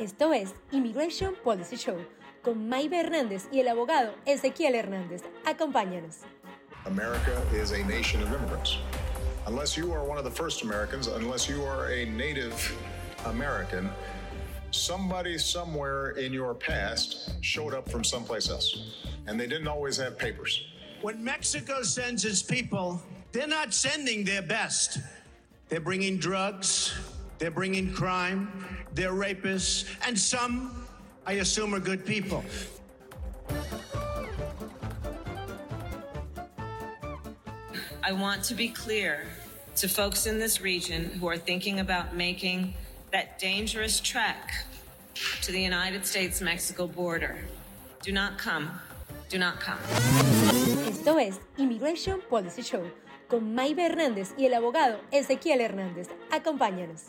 Esto es Immigration Policy Show con Maybe Hernández y el abogado Ezequiel Hernández. Acompáñanos. America is a nation of immigrants. Unless you are one of the first Americans, unless you are a native American, somebody somewhere in your past showed up from someplace else. And they didn't always have papers. When Mexico sends its people, they're not sending their best. They're bringing drugs, they're bringing crime, they're rapists, and some, I assume, are good people. I want to be clear to folks in this region who are thinking about making that dangerous trek to the United States Mexico border. Do not come. Do not come. Esto es Immigration Policy Show con Maybe Hernández y el abogado Ezequiel Hernández. Acompáñanos.